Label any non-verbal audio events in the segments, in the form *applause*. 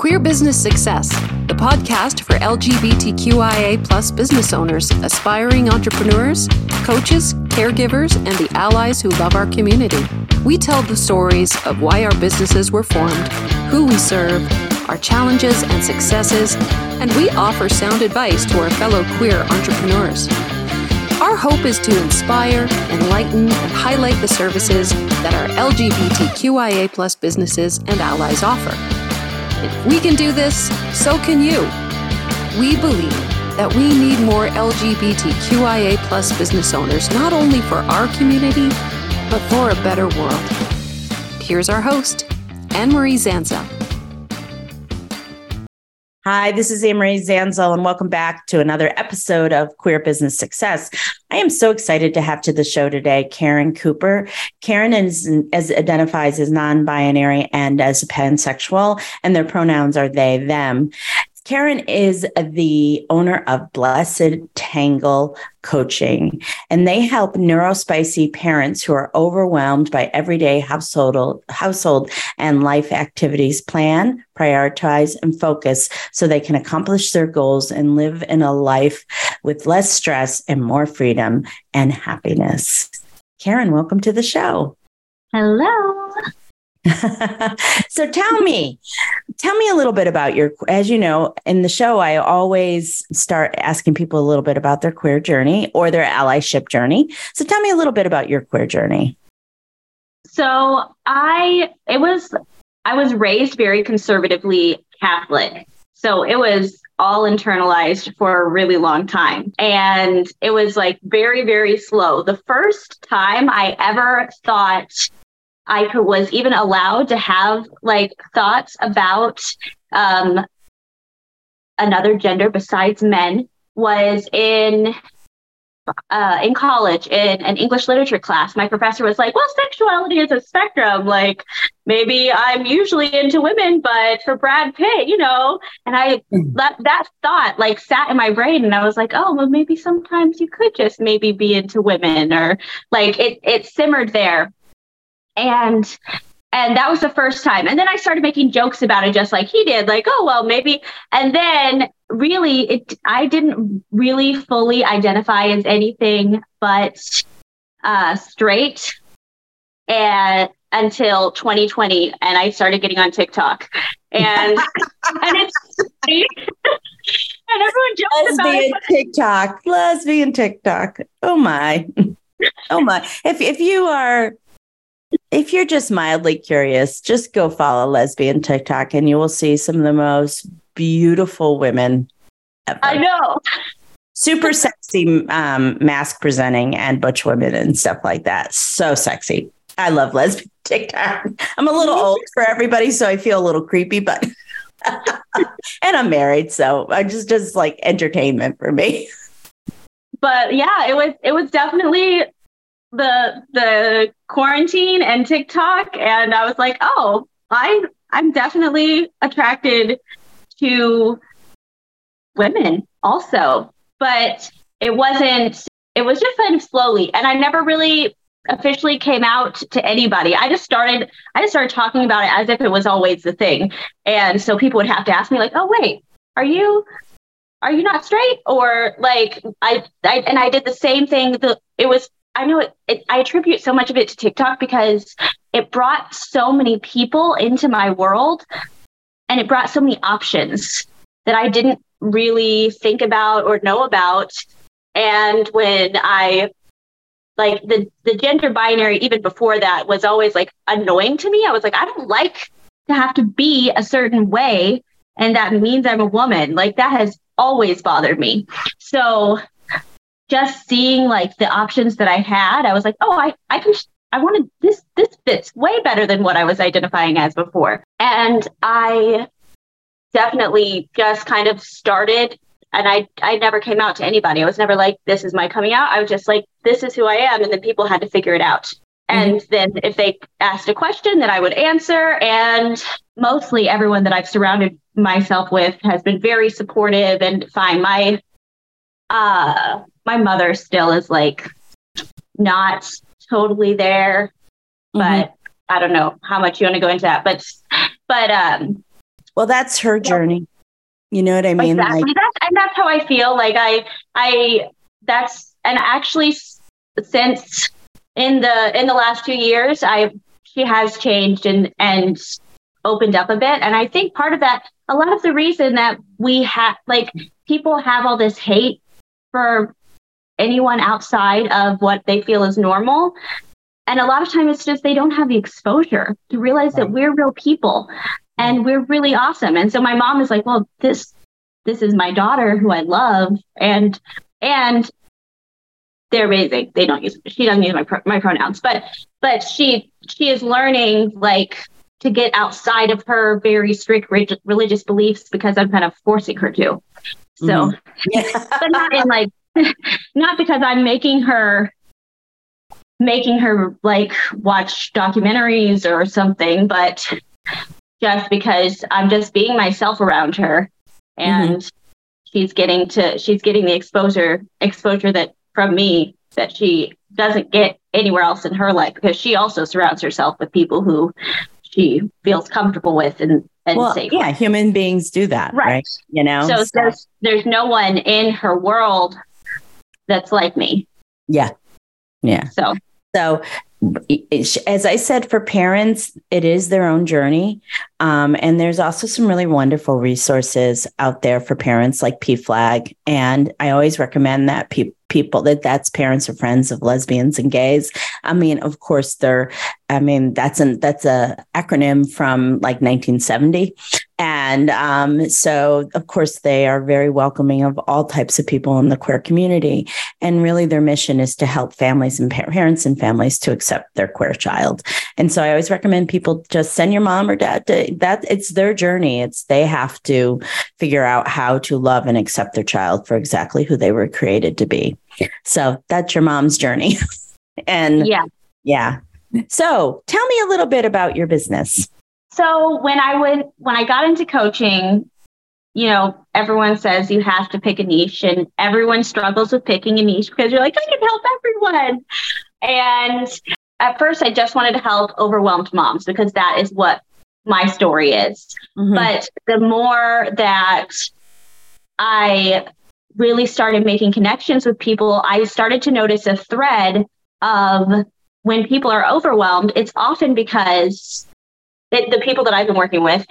Queer Business Success, the podcast for LGBTQIA plus business owners, aspiring entrepreneurs, coaches, caregivers, and the allies who love our community. We tell the stories of why our businesses were formed, who we serve, our challenges and successes, and we offer sound advice to our fellow queer entrepreneurs. Our hope is to inspire, enlighten, and highlight the services that our LGBTQIA plus businesses and allies offer. If we can do this, so can you. We believe that we need more LGBTQIA plus business owners, not only for our community, but for a better world. Here's our host, Anne Marie Zanzal. Hi, this is Anne-Marie Zanzal, and welcome back to another episode of Queer Business Success. I am so excited to have to the show today Karin Cooper. Karin is as identifies as non-binary and as pansexual, and their pronouns are they, them. Karin is the owner of Blessed Tangle Coaching, and they help neurospicy parents who are overwhelmed by everyday household, household and life activities plan, prioritize, and focus so they can accomplish their goals and live in a life with less stress and more freedom and happiness. Karin, welcome to the show. Hello. *laughs* so tell me, tell me a little bit about your, as you know, in the show, I always start asking people a little bit about their queer journey or their allyship journey. So tell me a little bit about your queer journey. So I, it was, I was raised very conservatively Catholic. So it was all internalized for a really long time. And it was like very, very slow. The first time I ever thought I could, was even allowed to have like thoughts about um, another gender besides men was in uh, in college in an English literature class. My professor was like, "Well, sexuality is a spectrum. Like maybe I'm usually into women, but for Brad Pitt, you know." And I mm-hmm. that that thought like sat in my brain, and I was like, "Oh, well, maybe sometimes you could just maybe be into women," or like it it simmered there and and that was the first time. And then i started making jokes about it just like he did like oh well maybe and then really it i didn't really fully identify as anything but uh straight and until 2020 and i started getting on tiktok. And *laughs* and it's *laughs* and everyone jokes lesbian about it, tiktok. Lesbian tiktok. Oh my. *laughs* Oh my. If if you are if you're just mildly curious, just go follow lesbian TikTok and you will see some of the most beautiful women ever. I know. Super sexy um, masc presenting and butch women and stuff like that. So sexy. I love lesbian *laughs* TikTok. I'm a little old for everybody, so I feel a little creepy, but *laughs* and I'm married, so I just just like entertainment for me. But yeah, it was it was definitely the the quarantine and TikTok, and I was like, oh, I I'm definitely attracted to women also, but it wasn't. It was just kind of slowly, and I never really officially came out to anybody. I just started. I just started talking about it as if it was always the thing, and so people would have to ask me like, "Oh, wait, are you?" Are you not straight? Or like I, I and I did the same thing. The it was I know it, it, I attribute so much of it to TikTok because it brought so many people into my world and it brought so many options that I didn't really think about or know about. And when I like the the gender binary even before that was always like annoying to me. I was like, I don't like to have to be a certain way and that means I'm a woman. Like that has always bothered me. So just seeing like the options that I had, I was like, oh, I, I can, I wanted this, this fits way better than what I was identifying as before. And I definitely just kind of started and I, I never came out to anybody. I was never like, this is my coming out. I was just like, this is who I am. And then people had to figure it out. Mm-hmm. And then if they asked a question, then I would answer. And mostly everyone that I've surrounded myself with has been very supportive and fine. My uh my mother still is like not totally there, mm-hmm. but I don't know how much you want to go into that. But but um Well, that's her journey. You know what I mean? Exactly. Like, that's, and that's how I feel. Like I, I, that's, and actually since in the, in the last two years, I, she has changed and, and opened up a bit. And I think part of that, a lot of the reason that we have, like, people have all this hate for anyone outside of what they feel is normal. And a lot of times it's just they don't have the exposure to realize that we're real people and we're really awesome. And so my mom is like, well, this this is my daughter who I love and and they're amazing. They don't use she doesn't use my my pronouns, but but she she is learning like to get outside of her very strict religious beliefs because I'm kind of forcing her to. So, mm-hmm. yeah. *laughs* but not in like, *laughs* not because I'm making her, making her like watch documentaries or something, but just because I'm just being myself around her and mm-hmm. she's getting to, she's getting the exposure, exposure that from me that she doesn't get anywhere else in her life because she also surrounds herself with people who she feels comfortable with and, and well, safe. Yeah, human beings do that, right? right? You know, so, so there's there's no one in her world that's like me. Yeah, yeah. So so as I said, for parents, it is their own journey. Um, and there's also some really wonderful resources out there for parents like PFLAG. And I always recommend that people people that that's parents or friends of lesbians and gays. I mean, of course, they're. I mean, that's an that's a acronym from like 1970, and um, so of course they are very welcoming of all types of people in the queer community. And really, their mission is to help families and parents and families to accept their queer child. And so I always recommend people just send your mom or dad to that. It's their journey. It's they have to figure out how to love and accept their child for exactly who they were created to be. So that's your mom's journey. *laughs* and yeah. Yeah. So tell me a little bit about your business. So when I would when I got into coaching, you know, everyone says you have to pick a niche and everyone struggles with picking a niche because you're like, I can help everyone. And at first I just wanted to help overwhelmed moms because that is what my story is. Mm-hmm. But the more that I really started making connections with people, I started to notice a thread of when people are overwhelmed, it's often because it, the people that I've been working with,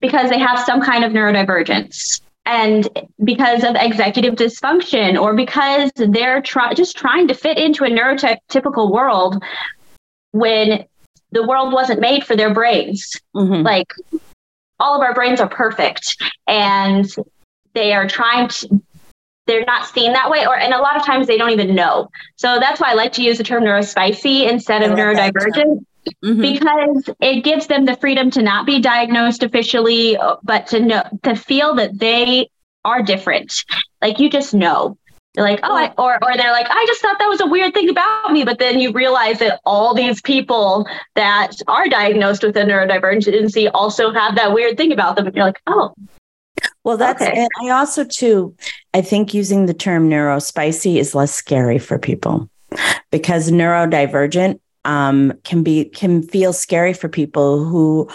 because they have some kind of neurodivergence and because of executive dysfunction or because they're try- just trying to fit into a neurotypical world when the world wasn't made for their brains. Mm-hmm. Like all of our brains are perfect and they are trying to they're not seen that way or and a lot of times they don't even know so that's why i like to use the term neurospicy instead of neurodivergent mm-hmm. because it gives them the freedom to not be diagnosed officially but to know to feel that they are different like you just know they're like, oh, I, or or they're like, I just thought that was a weird thing about me. But then you realize that all these people that are diagnosed with a neurodivergency also have that weird thing about them. And you're like, oh, well, that's okay. and I also too, I think using the term neurospicy is less scary for people because neurodivergent um, can be can feel scary for people who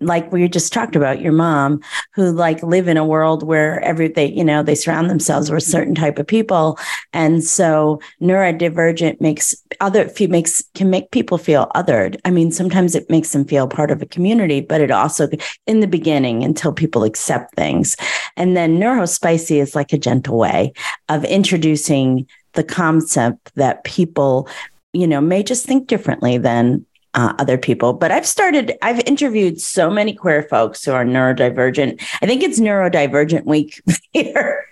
like we just talked about your mom who like live in a world where every they you know they surround themselves with certain type of people. And so neurodivergent makes other makes can make people feel othered. I mean sometimes it makes them feel part of a community but it also in the beginning until people accept things. And then neurospicy is like a gentle way of introducing the concept that people you know may just think differently than uh, other people. But I've started, I've interviewed so many queer folks who are neurodivergent. I think it's neurodivergent week *laughs* here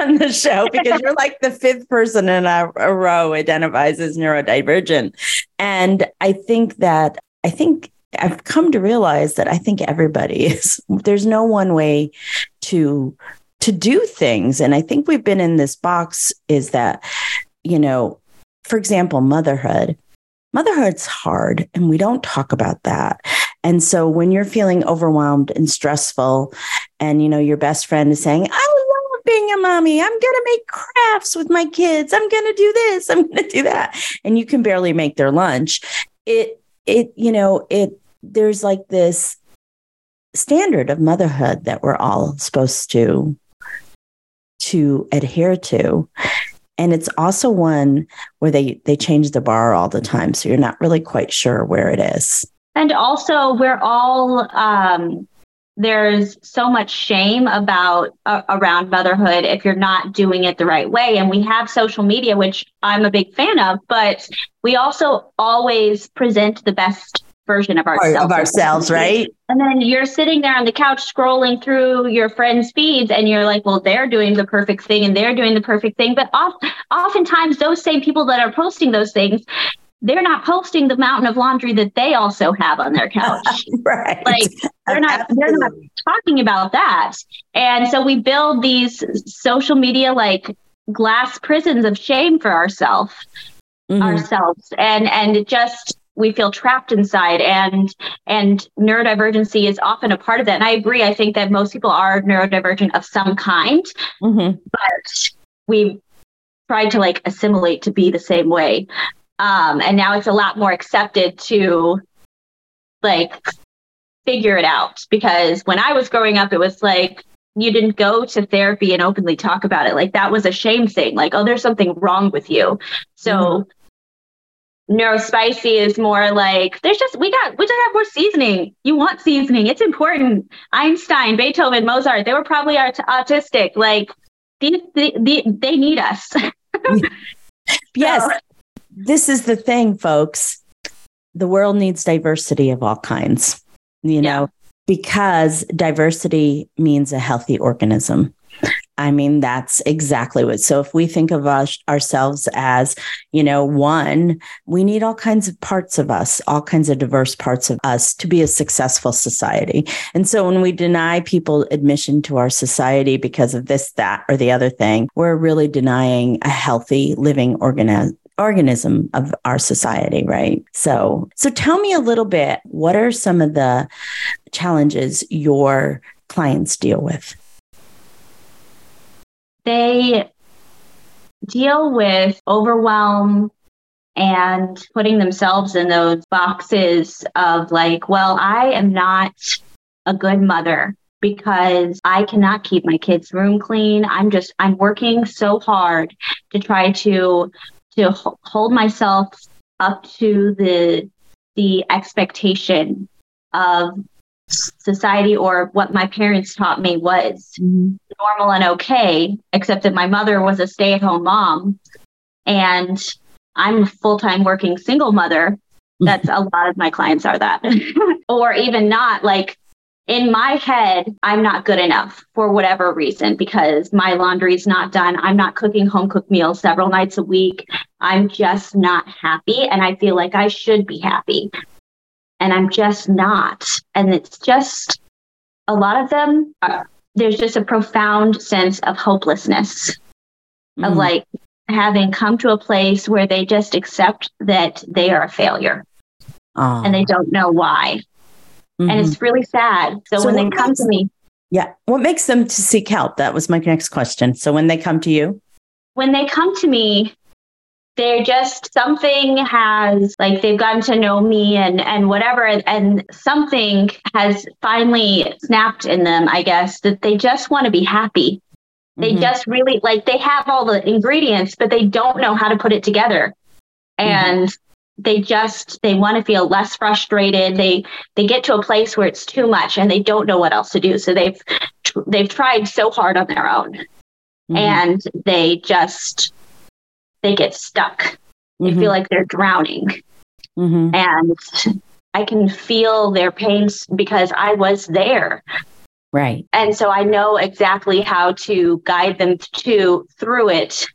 on the show *laughs* because you're like the fifth person in a, a row identifies as neurodivergent. And I think that, I think I've come to realize that I think everybody is, there's no one way to to do things and i think we've been in this box is that you know for example motherhood motherhood's hard and we don't talk about that. And so when you're feeling overwhelmed and stressful and you know your best friend is saying, "I love being a mommy. I'm going to make crafts with my kids. I'm going to do this. I'm going to do that." And you can barely make their lunch. It it you know, it there's like this standard of motherhood that we're all supposed to to adhere to and it's also one where they they change the bar all the time so you're not really quite sure where it is. And also we're all um there's so much shame about uh, around motherhood if you're not doing it the right way. And we have social media which i'm a big fan of but we also always present the best version of ourselves of ourselves right and then you're sitting there on the couch scrolling through your friends feeds and you're like well they're doing the perfect thing and they're doing the perfect thing but oft, oftentimes those same people that are posting those things they're not posting the mountain of laundry that they also have on their couch. *laughs* right. Like they're not Absolutely. they're not talking about that. And so we build these social media like glass prisons of shame for ourselves mm-hmm. ourselves and and it just we feel trapped inside and and neurodivergency is often a part of that and i agree i think that most people are neurodivergent of some kind mm-hmm. but we tried to like assimilate to be the same way um, and now it's a lot more accepted to like figure it out because when I was growing up, it was like you didn't go to therapy and openly talk about it. Like that was a shame thing. Like, oh, there's something wrong with you. So mm-hmm. Neurospicy is more like there's just we got we just have more seasoning. You want seasoning. It's important. Einstein, Beethoven, Mozart, they were probably art- autistic. Like these, they, they, they need us. *laughs* yes. So, this is the thing, folks. The world needs diversity of all kinds, you know, because diversity means a healthy organism. I mean, that's exactly what. So if we think of us, ourselves as, you know, one, we need all kinds of parts of us, all kinds of diverse parts of us to be a successful society. And so when we deny people admission to our society because of this, that, or the other thing, we're really denying a healthy living organism organism of our society, right? So, so tell me a little bit, what are some of the challenges your clients deal with? They deal with overwhelm and putting themselves in those boxes of like, well, I am not a good mother because I cannot keep my kids' room clean. I'm just, I'm working so hard to try to to hold myself up to the the expectation of society or what my parents taught me was mm-hmm. normal and okay except that my mother was a stay-at-home mom and i'm a full-time working single mother that's a lot of my clients are that *laughs* or even not like in my head, I'm not good enough for whatever reason because my laundry's not done. I'm not cooking home cooked meals several nights a week. I'm just not happy. And I feel like I should be happy. And I'm just not. And it's just a lot of them, there's just a profound sense of hopelessness, mm. of like having come to a place where they just accept that they are a failure. Oh. And they don't know why. Mm-hmm. And it's really sad. So, so when they come makes, to me. Yeah. What makes them to seek help? That was my next question. So when they come to you? When they come to me, they're just something has like they've gotten to know me and and whatever and, something has finally snapped in them i guess that they just want to be happy they mm-hmm. just really like they have all the ingredients but they don't know how to put it together mm-hmm. and they just they want to feel less frustrated they they get to a place where it's too much and they don't know what else to do so they've they've tried so hard on their own mm-hmm. and they just they get stuck mm-hmm. they feel mm-hmm. like they're drowning mm-hmm. and i can feel their pains because i was there right and so i know exactly how to guide them to through it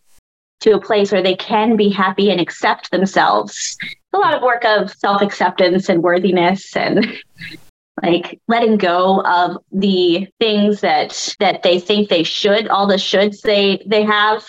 to a place where they can be happy and accept themselves. It's a lot of work of self acceptance and worthiness and like letting go of the things that that they think they should all the shoulds they they have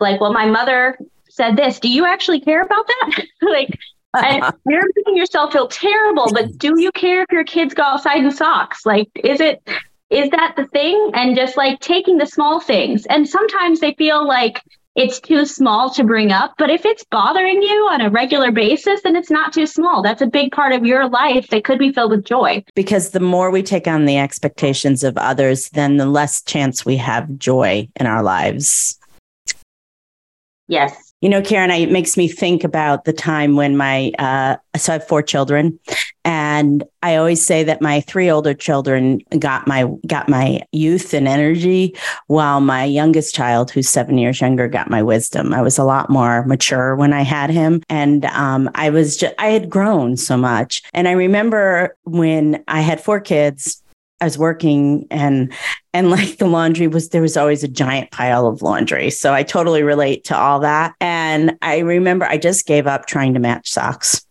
like well my mother said this do you actually care about that *laughs* like and *laughs* you're making yourself feel terrible but do you care if your kids go outside in socks like is it is that the thing and just like taking the small things and sometimes they feel like it's too small to bring up. But if it's bothering you on a regular basis, then it's not too small. That's a big part of your life that could be filled with joy. Because the more we take on the expectations of others, then the less chance we have joy in our lives. Yes. You know, Karin, it makes me think about the time when my, uh, so I have four children, and I always say that my three older children got my got my youth and energy, while my youngest child, who's seven years younger, got my wisdom. I was a lot more mature when I had him, and um, I was just I had grown so much. And I remember when I had four kids, I was working and and like the laundry was there was always a giant pile of laundry. So I totally relate to all that. And I remember I just gave up trying to match socks.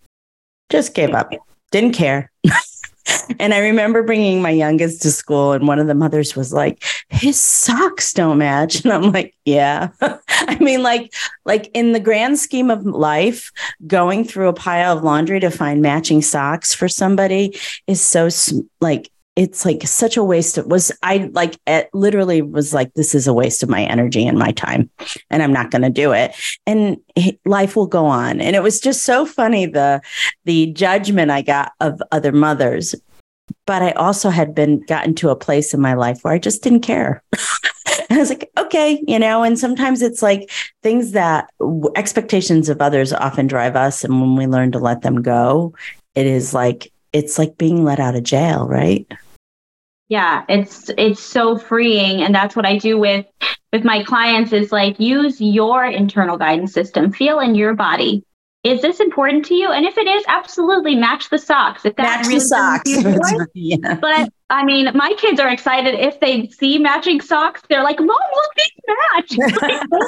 Just gave up. Didn't care. *laughs* and I remember bringing my youngest to school, and one of the mothers was like, "His socks don't match," and I'm like, "Yeah." *laughs* I mean, like, like in the grand scheme of life, going through a pile of laundry to find matching socks for somebody is so like it's like such a waste of was i like it literally was like this is a waste of my energy and my time and i'm not going to do it. And life will go on. And it was just so funny the the judgment i got of other mothers. But i also had been gotten to a place in my life where i just didn't care. *laughs* I was like, okay, you know, and sometimes it's like things that expectations of others often drive us. And when we learn to let them go, it is like, it's like being let out of jail, right? Yeah it's it's so freeing and that's what i do with with my clients is like use your internal guidance system. Feel in your body. Is this important to you? And if it is absolutely match the socks. If that match really the socks. *laughs* yeah. but i mean my kids are excited. If they see matching socks they're like mom look these match. *laughs*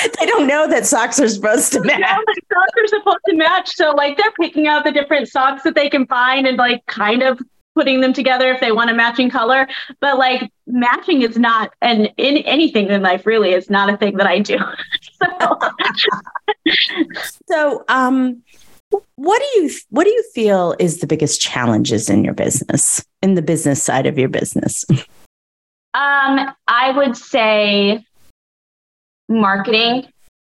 *laughs* They don't know that socks are supposed to match. socks are supposed to match. So like they're picking out the different socks that they can find and like kind of putting them together if they want a matching color. But like matching is not, and in anything in life really is not a thing that I do. *laughs* so, so um, what do you what do you feel is the biggest challenges in your business in the business side of your business um i would say marketing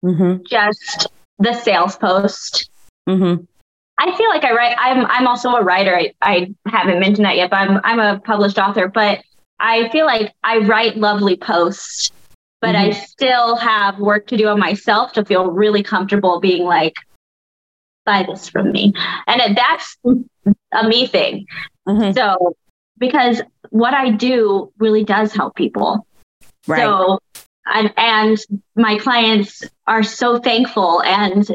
mm-hmm. just the sales post mm-hmm. I feel like I write. I'm I'm also a writer. I, I haven't mentioned that yet, but I'm I'm a published author. But I feel like I write lovely posts, but mm-hmm. I still have work to do on myself to feel really comfortable being like, buy this from me, and that's a me thing. Mm-hmm. So because what I do really does help people. Right. So and, and my clients are so thankful and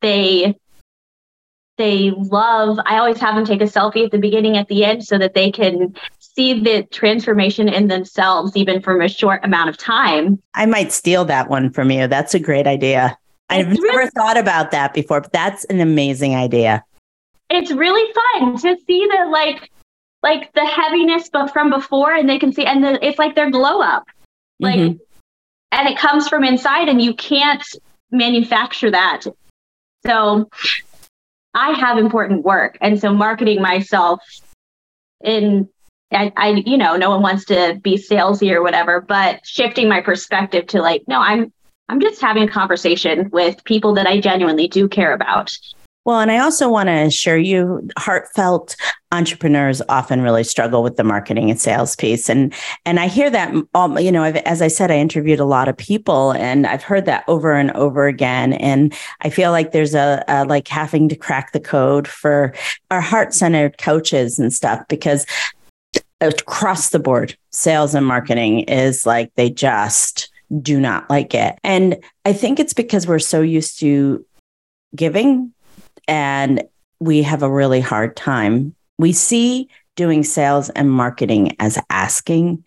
they they love i always have them take a selfie at the beginning at the end so that they can see the transformation in themselves even from a short amount of time. I might steal that one from you. That's a great idea. It's i've really, never thought about that before but that's an amazing idea. It's really fun to see the like like the heaviness but from before and they can see and the, it's like their glow up. Like mm-hmm. and it comes from inside and you can't manufacture that. So I have important work. And so marketing myself in I, I, you know, no one wants to be salesy or whatever, but shifting my perspective to like, no, I'm I'm just having a conversation with people that I genuinely do care about. Well, and I also want to assure you, heartfelt entrepreneurs often really struggle with the marketing and sales piece, and and I hear that. Mm, all, you know, I've, as I said, I interviewed a lot of people, and I've heard that over and over again. And I feel like there's a, a like having to crack the code for our heart centered coaches and stuff because across the board, sales and marketing is like they just do not like it. And I think it's because we're so used to giving and we have a really hard time. We see doing sales and marketing as asking,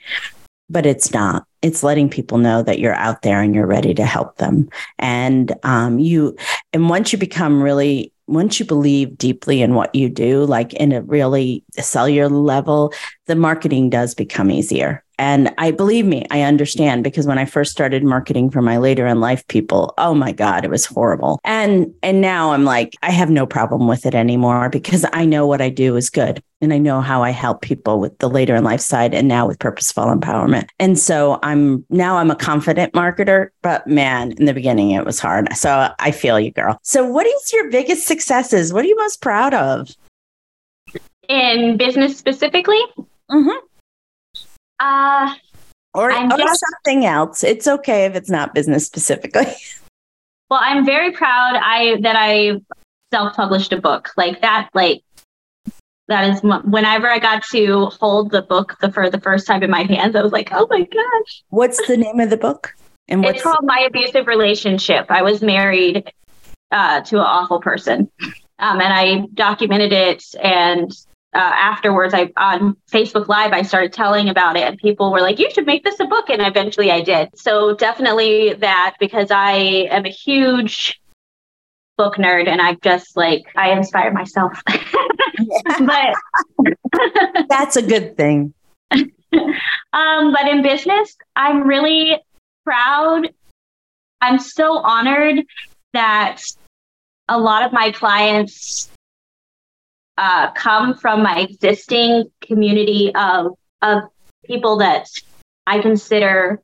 but it's not. It's letting people know that you're out there and you're ready to help them. And um, you, and once you become really, once you believe deeply in what you do, like in a really cellular level, the marketing does become easier And I believe me, I understand because when I first started marketing for my later in life people, oh my God, it was horrible. And and now I'm like, I have no problem with it anymore because I know what I do is good. And I know how I help people with the later in life side and now with purposeful empowerment. And so I'm now I'm a confident marketer, but man, in the beginning it was hard. So I feel you, girl. So what is your biggest successes? What are you most proud of? In business specifically? Mm-hmm. Uh, or, or just- something else. It's okay if it's not business specifically. *laughs* well, I'm very proud I that I self-published a book like that. Like that is whenever I got to hold the book the for the first time in my hands, I was like, oh my gosh. What's the name of the book? And what's It's called My Abusive Relationship. I was married uh, to an awful person, um, and I documented it. And uh, afterwards, I on Facebook Live, I started telling about it, and people were like, "You should make this a book." And eventually, I did. So definitely that because I am a huge book nerd, and I just like I inspire myself. *laughs* but *laughs* that's a good thing. *laughs* Um, but in business, I'm really proud. I'm so honored that a lot of my clients uh, come from my existing community of of people that I consider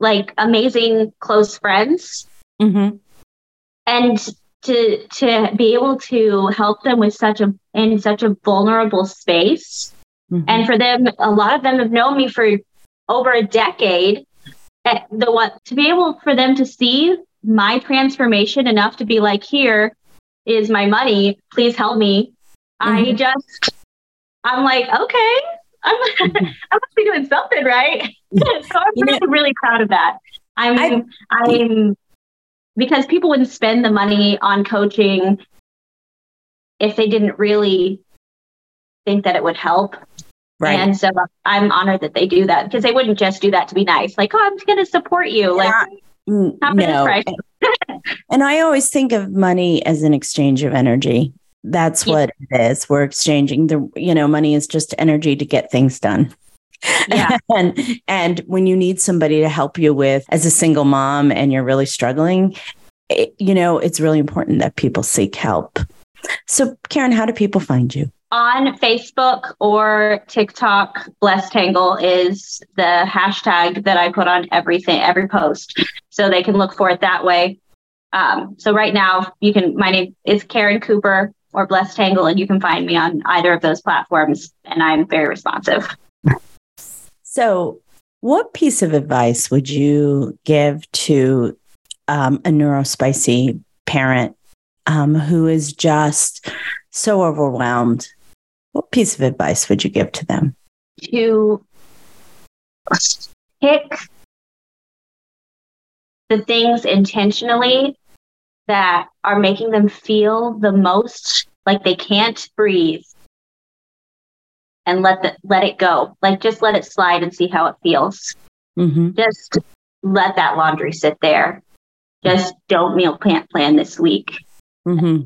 like amazing close friends Mm-hmm. and to to be able to help them with such a in such a vulnerable space Mm-hmm. and for them a lot of them have known me for over a decade the what to be able for them to see my transformation enough to be like here is my money please help me i Mhm. just i'm like okay i'm i must be doing something right *laughs* so i'm You know- really, really proud of that i'm I- i'm because people wouldn't spend the money on coaching if they didn't really think that it would help right. and so I'm honored that they do that because they wouldn't just do that to be nice. Like, oh, I'm going to support you. Like, Mm, happiness no. And I always think of money as an exchange of energy. That's Yeah. what it is. We're exchanging the, you know, money is just energy to get things done. Yeah. *laughs* and and when you need somebody to help you with as a single mom and you're really struggling, it, you know, it's really important that people seek help. So, Karin, how do people find you? On Facebook or TikTok, Blessed Tangle is the hashtag that I put on everything, every post. So they can look for it that way. Um, so right now you can, my name is Karin Cooper or Blessed Tangle, and you can find me on either of those platforms. And I'm very responsive. So, what piece of advice would you give to um, a neurospicy parent um, who is just so overwhelmed? What piece of advice would you give to them? to pick the things intentionally that are making them feel the most like they can't breathe and let the, let it go like just let it slide and see how it feels Mm-hmm. just let that laundry sit there just don't meal plan plan this week Mm-hmm.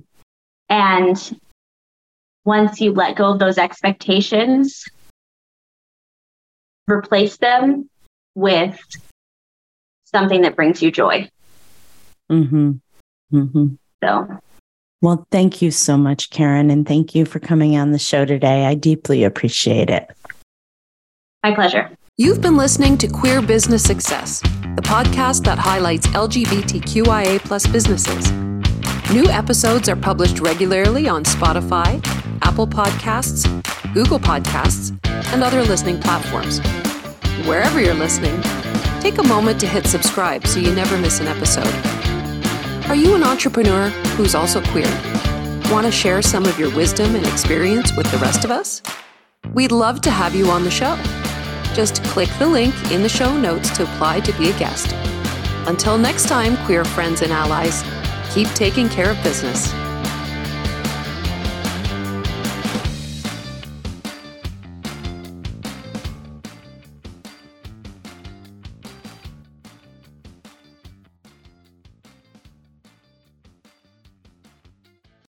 and once you let go of those expectations, replace them with something that brings you joy. Mm-hmm. Mm-hmm. So, Well, thank you so much, Karin, and thank you for coming on the show today. I deeply appreciate it. my pleasure. You've been listening to Queer Business Success, the podcast that highlights LGBTQIA plus businesses. New episodes are published regularly on Spotify, Apple Podcasts, Google Podcasts, and other listening platforms. Wherever you're listening, take a moment to hit subscribe so you never miss an episode. Are you an entrepreneur who's also queer? Want to share some of your wisdom and experience with the rest of us? We'd love to have you on the show. Just click the link in the show notes to apply to be a guest. Until next time, queer friends and allies, keep taking care of business.